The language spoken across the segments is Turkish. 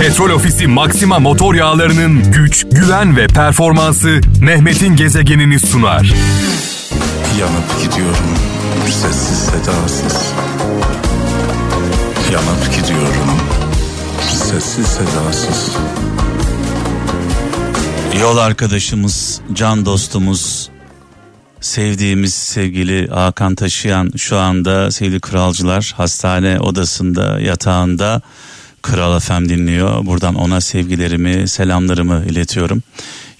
Petrol Ofisi Maxima motor yağlarının güç, güven ve performansı Mehmet'in gezegenini sunar. Yanıp gidiyorum sessiz sedasız. Yanıp gidiyorum sessiz sedasız. Yol arkadaşımız, can dostumuz, sevdiğimiz sevgili Hakan Taşıyan şu anda sevgili kralcılar hastane odasında yatağında Kral FM dinliyor. Buradan ona sevgilerimi, selamlarımı iletiyorum.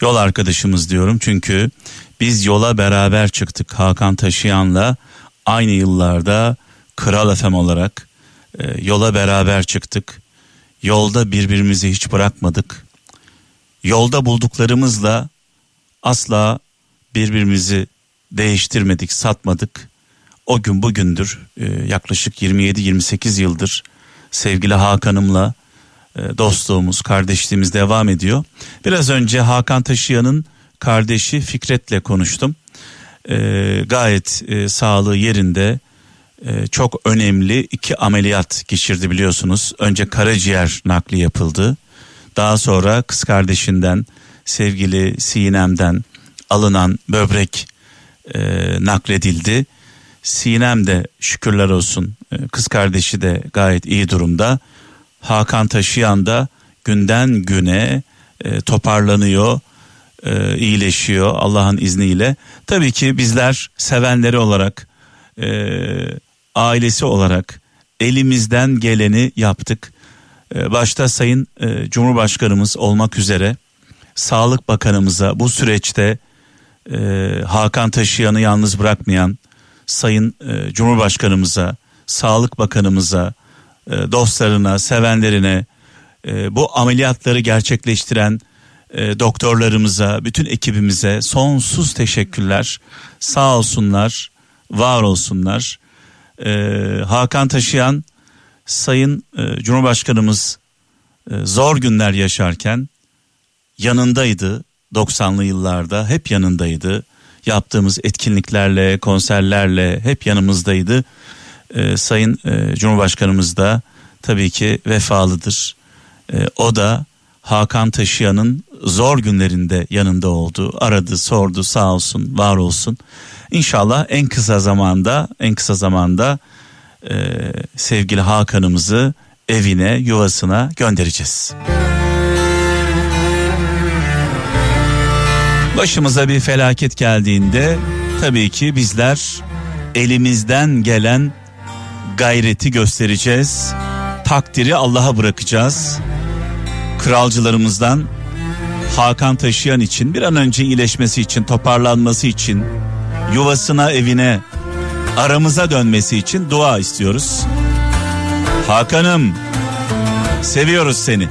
Yol arkadaşımız diyorum çünkü biz yola beraber çıktık Hakan Taşıyan'la aynı yıllarda Kral FM olarak e, yola beraber çıktık. Yolda birbirimizi hiç bırakmadık. Yolda bulduklarımızla asla birbirimizi değiştirmedik, satmadık. O gün bugündür e, yaklaşık 27-28 yıldır sevgili Hakan'ımla e, dostluğumuz, kardeşliğimiz devam ediyor. Biraz önce Hakan Taşıyan'ın kardeşi Fikret'le konuştum. E, gayet e, sağlığı yerinde, e, çok önemli iki ameliyat geçirdi biliyorsunuz. Önce karaciğer nakli yapıldı. Daha sonra kız kardeşinden, sevgili Sinem'den alınan böbrek e, nakledildi. Sinem de şükürler olsun e, kız kardeşi de gayet iyi durumda. Hakan Taşıyan da günden güne e, toparlanıyor, e, iyileşiyor Allah'ın izniyle. Tabii ki bizler sevenleri olarak, e, ailesi olarak elimizden geleni yaptık. Başta Sayın Cumhurbaşkanımız olmak üzere Sağlık Bakanımıza bu süreçte Hakan Taşıyan'ı yalnız bırakmayan Sayın e, Cumhurbaşkanımıza, Sağlık Bakanımıza, e, dostlarına, sevenlerine, e, bu ameliyatları gerçekleştiren doktorlarımıza, bütün ekibimize sonsuz teşekkürler. Sağ olsunlar, var olsunlar. Hakan Taşıyan, Sayın Cumhurbaşkanımız zor günler yaşarken yanındaydı 90'lı yıllarda hep yanındaydı yaptığımız etkinliklerle, konserlerle hep yanımızdaydı. Ee, Sayın e, Cumhurbaşkanımız da tabii ki vefalıdır. Ee, o da Hakan Taşıyan'ın zor günlerinde yanında oldu. Aradı, sordu, sağ olsun, var olsun. İnşallah en kısa zamanda, en kısa zamanda e, sevgili Hakan'ımızı evine, yuvasına göndereceğiz. Başımıza bir felaket geldiğinde tabii ki bizler elimizden gelen gayreti göstereceğiz. Takdiri Allah'a bırakacağız. Kralcılarımızdan Hakan Taşıyan için bir an önce iyileşmesi için, toparlanması için, yuvasına, evine, aramıza dönmesi için dua istiyoruz. Hakan'ım seviyoruz seni.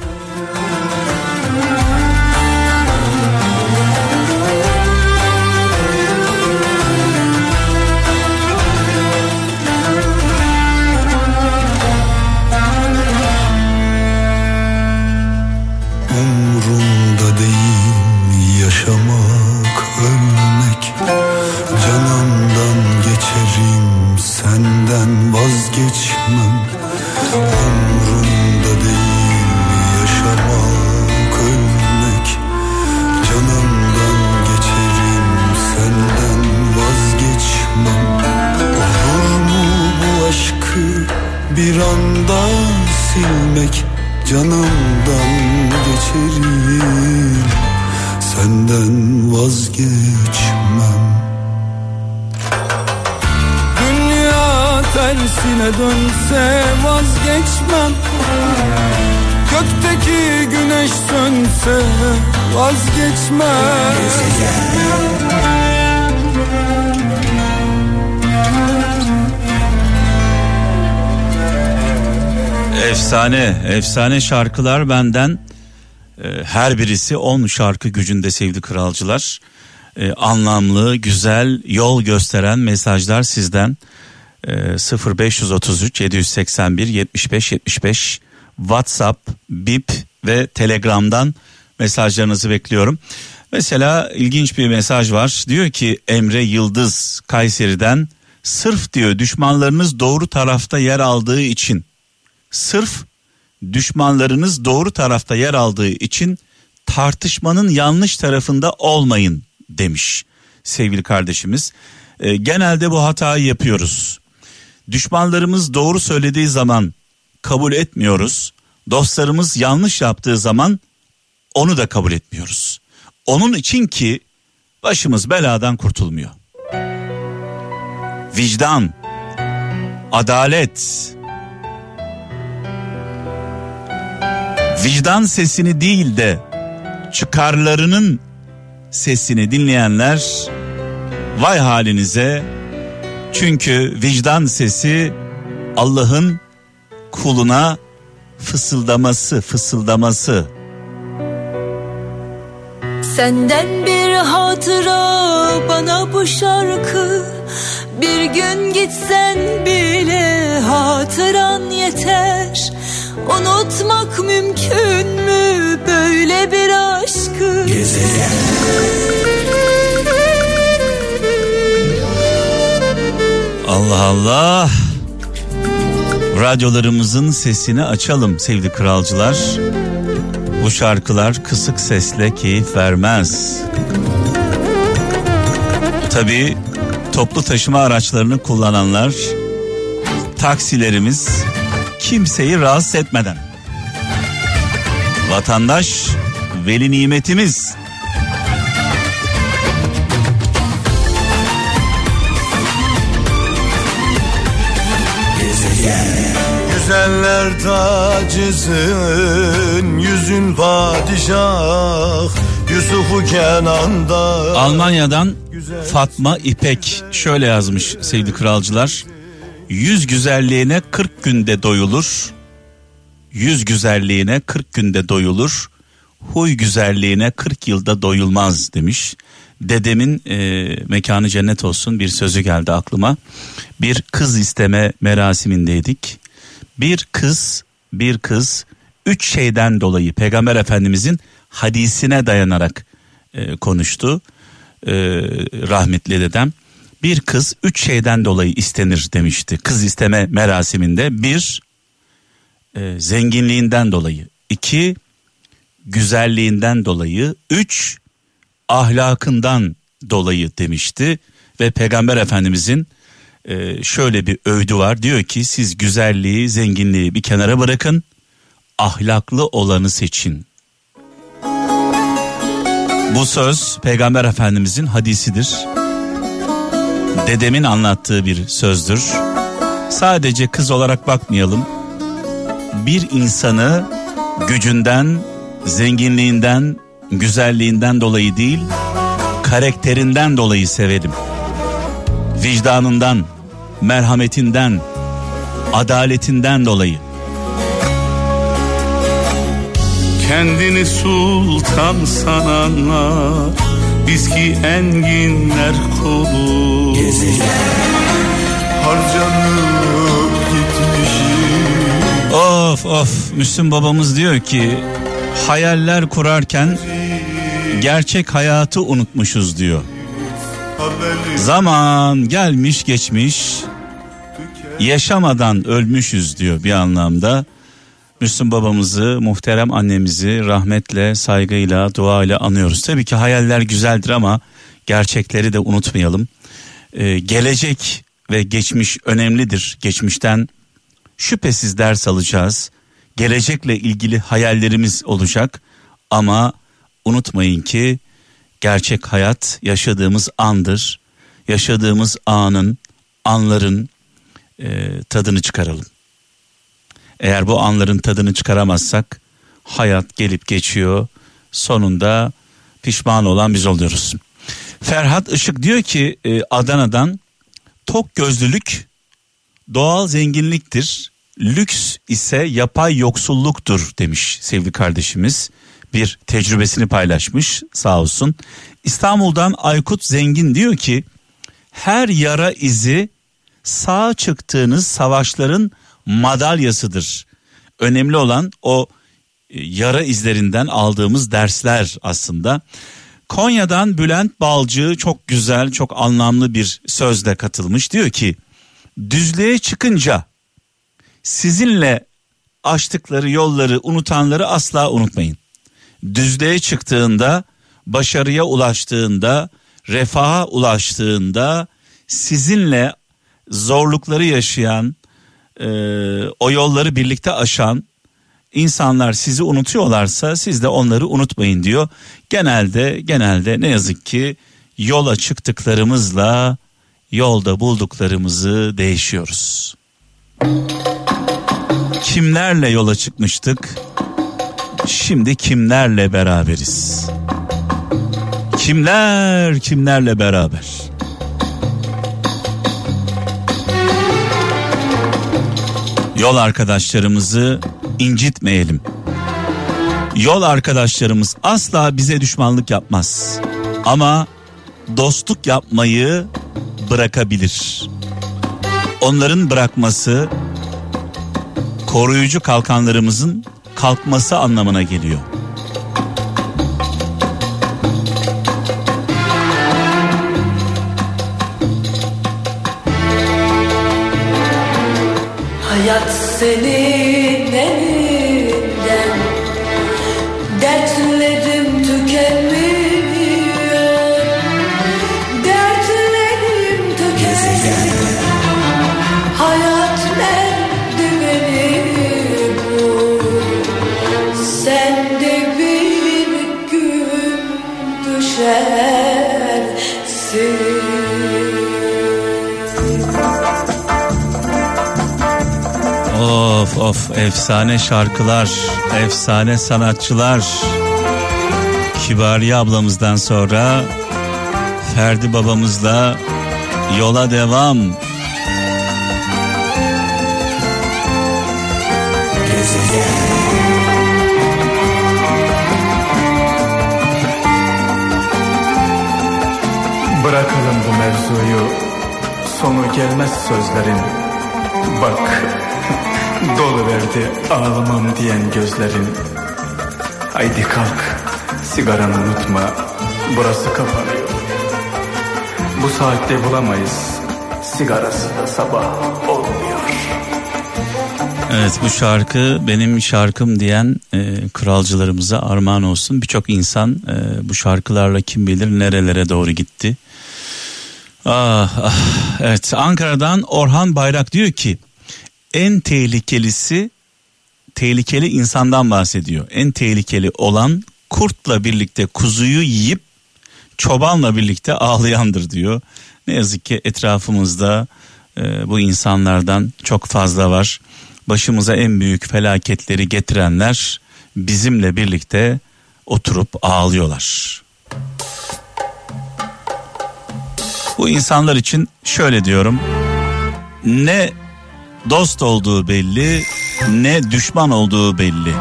Canımdan geçerim Senden vazgeçmem. Dünya tersine dönse vazgeçmem. Gökteki güneş sönse vazgeçmem Efsane, efsane şarkılar benden. Ee, her birisi 10 şarkı gücünde sevdi kralcılar. Ee, anlamlı, güzel, yol gösteren mesajlar sizden. Ee, 0533 781 75 75 WhatsApp, Bip ve Telegram'dan mesajlarınızı bekliyorum. Mesela ilginç bir mesaj var. Diyor ki Emre Yıldız Kayseri'den sırf diyor düşmanlarınız doğru tarafta yer aldığı için sırf Düşmanlarınız doğru tarafta yer aldığı için tartışmanın yanlış tarafında olmayın demiş sevgili kardeşimiz. E, genelde bu hatayı yapıyoruz. Düşmanlarımız doğru söylediği zaman kabul etmiyoruz. Dostlarımız yanlış yaptığı zaman onu da kabul etmiyoruz. Onun için ki başımız beladan kurtulmuyor. Vicdan, adalet, vicdan sesini değil de çıkarlarının sesini dinleyenler vay halinize. Çünkü vicdan sesi Allah'ın kuluna fısıldaması fısıldaması. Senden bir hatıra bana bu şarkı. Bir gün gitsen bile hatıran yeter Unutmak mümkün mü? Böyle bir aşkı. Gezegen Allah Allah. Radyolarımızın sesini açalım sevgili kralcılar. Bu şarkılar kısık sesle keyif vermez. Tabi toplu taşıma araçlarını kullananlar Taksilerimiz kimseyi rahatsız etmeden. Vatandaş veli nimetimiz. Güzeller tacısın yüzün padişah Yusuf'u Kenan'da Almanya'dan Fatma İpek şöyle yazmış sevgili kralcılar. Yüz güzelliğine 40 günde doyulur. Yüz güzelliğine 40 günde doyulur. Huy güzelliğine 40 yılda doyulmaz demiş. Dedemin e, mekanı cennet olsun bir sözü geldi aklıma. Bir kız isteme merasimindeydik. Bir kız, bir kız üç şeyden dolayı Peygamber Efendimizin hadisine dayanarak e, konuştu. E, rahmetli dedem bir kız üç şeyden dolayı istenir demişti. Kız isteme merasiminde bir e, zenginliğinden dolayı, iki güzelliğinden dolayı, üç ahlakından dolayı demişti. Ve Peygamber Efendimizin e, şöyle bir övdü var. Diyor ki siz güzelliği, zenginliği bir kenara bırakın, ahlaklı olanı seçin. Bu söz Peygamber Efendimizin hadisidir dedemin anlattığı bir sözdür. Sadece kız olarak bakmayalım. Bir insanı gücünden, zenginliğinden, güzelliğinden dolayı değil, karakterinden dolayı severim. Vicdanından, merhametinden, adaletinden dolayı. Kendini sultan sananlar biz ki enginler kolu Harcanıp gitmişim Of of Müslüm babamız diyor ki hayaller kurarken gerçek hayatı unutmuşuz diyor. Zaman gelmiş geçmiş yaşamadan ölmüşüz diyor bir anlamda. Müslüm babamızı, muhterem annemizi rahmetle, saygıyla, duayla anıyoruz. Tabii ki hayaller güzeldir ama gerçekleri de unutmayalım. Ee, gelecek ve geçmiş önemlidir. Geçmişten şüphesiz ders alacağız. Gelecekle ilgili hayallerimiz olacak ama unutmayın ki gerçek hayat yaşadığımız andır. Yaşadığımız anın, anların e, tadını çıkaralım. Eğer bu anların tadını çıkaramazsak hayat gelip geçiyor. Sonunda pişman olan biz oluyoruz. Ferhat Işık diyor ki e, Adana'dan tok gözlülük doğal zenginliktir. Lüks ise yapay yoksulluktur demiş sevgili kardeşimiz. Bir tecrübesini paylaşmış sağ olsun. İstanbul'dan Aykut Zengin diyor ki her yara izi sağ çıktığınız savaşların madalyasıdır. Önemli olan o e, yara izlerinden aldığımız dersler aslında. Konya'dan Bülent Balcı çok güzel, çok anlamlı bir sözle katılmış. Diyor ki, düzlüğe çıkınca sizinle açtıkları yolları unutanları asla unutmayın. Düzlüğe çıktığında, başarıya ulaştığında, refaha ulaştığında sizinle zorlukları yaşayan, e, o yolları birlikte aşan insanlar sizi unutuyorlarsa siz de onları unutmayın diyor. Genelde genelde ne yazık ki yola çıktıklarımızla yolda bulduklarımızı değişiyoruz. Kimlerle yola çıkmıştık? Şimdi kimlerle beraberiz? Kimler kimlerle beraber? Yol arkadaşlarımızı incitmeyelim. Yol arkadaşlarımız asla bize düşmanlık yapmaz. Ama dostluk yapmayı bırakabilir. Onların bırakması koruyucu kalkanlarımızın kalkması anlamına geliyor. Hayat senin Of of efsane şarkılar, efsane sanatçılar. Kibariye ablamızdan sonra Ferdi babamızla yola devam. Mevzuyu Sonu gelmez sözlerin Bak Dolu verdi ağlamam diyen gözlerin Haydi kalk Sigaranı unutma Burası kapanıyor Bu saatte bulamayız Sigarası da sabah olmuyor Evet bu şarkı benim şarkım diyen e, kralcılarımıza armağan olsun. Birçok insan e, bu şarkılarla kim bilir nerelere doğru gitti. Ah, ah, evet Ankara'dan Orhan Bayrak diyor ki en tehlikelisi tehlikeli insandan bahsediyor. En tehlikeli olan kurtla birlikte kuzuyu yiyip çobanla birlikte ağlayandır diyor. Ne yazık ki etrafımızda e, bu insanlardan çok fazla var. Başımıza en büyük felaketleri getirenler bizimle birlikte oturup ağlıyorlar. Bu insanlar için şöyle diyorum. Ne dost olduğu belli, ne düşman olduğu belli.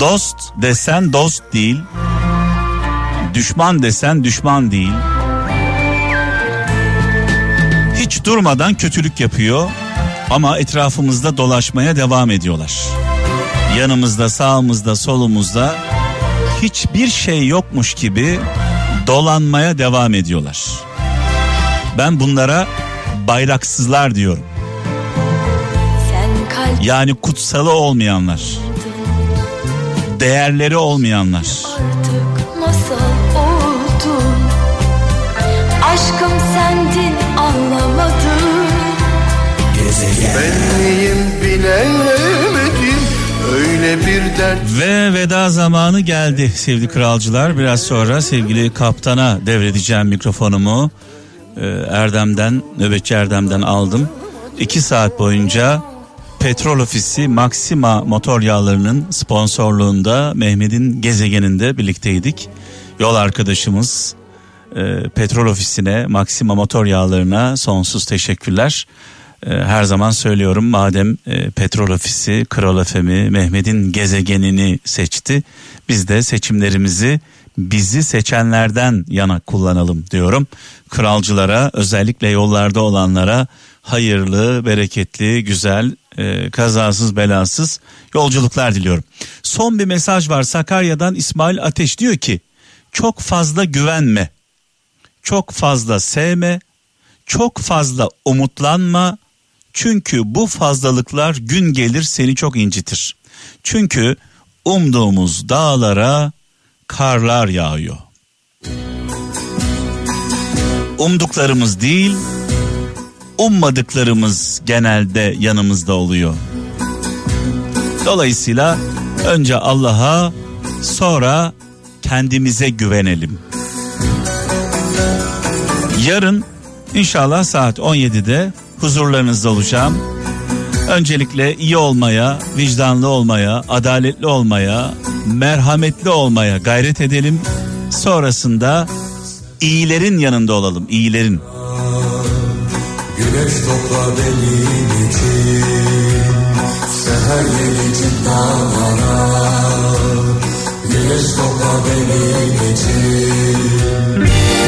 Dost desen dost değil. Düşman desen düşman değil. Hiç durmadan kötülük yapıyor ama etrafımızda dolaşmaya devam ediyorlar. Yanımızda, sağımızda, solumuzda hiçbir şey yokmuş gibi dolanmaya devam ediyorlar. Ben bunlara bayraksızlar diyorum. Yani kutsalı olmayanlar. Değerleri olmayanlar. artık masal oldun Aşkım sendin anlamadım öyle bir dert Ve veda zamanı geldi sevgili kralcılar. Biraz sonra sevgili kaptana devredeceğim mikrofonumu. Ee, Erdem'den, nöbetçi Erdem'den aldım. İki saat boyunca Petrol Ofisi Maxima motor yağlarının sponsorluğunda Mehmet'in gezegeninde birlikteydik. Yol arkadaşımız e, Petrol Ofisi'ne, Maxima motor yağlarına sonsuz teşekkürler. E, her zaman söylüyorum madem e, Petrol Ofisi Kral FM'i Mehmet'in gezegenini seçti. Biz de seçimlerimizi bizi seçenlerden yana kullanalım diyorum. Kralcılara özellikle yollarda olanlara hayırlı, bereketli, güzel, e, kazasız belasız yolculuklar diliyorum. Son bir mesaj var Sakarya'dan İsmail Ateş diyor ki çok fazla güvenme, çok fazla sevme, çok fazla umutlanma, Çünkü bu fazlalıklar gün gelir seni çok incitir. Çünkü umduğumuz dağlara karlar yağıyor. Umduklarımız değil, ummadıklarımız genelde yanımızda oluyor. Dolayısıyla önce Allah'a sonra kendimize güvenelim. Yarın inşallah saat 17'de huzurlarınızda olacağım. Öncelikle iyi olmaya, vicdanlı olmaya, adaletli olmaya, merhametli olmaya gayret edelim. Sonrasında iyilerin yanında olalım, iyilerin. Güneş topla benim için Seher gelecek dağlara Güneş topla benim için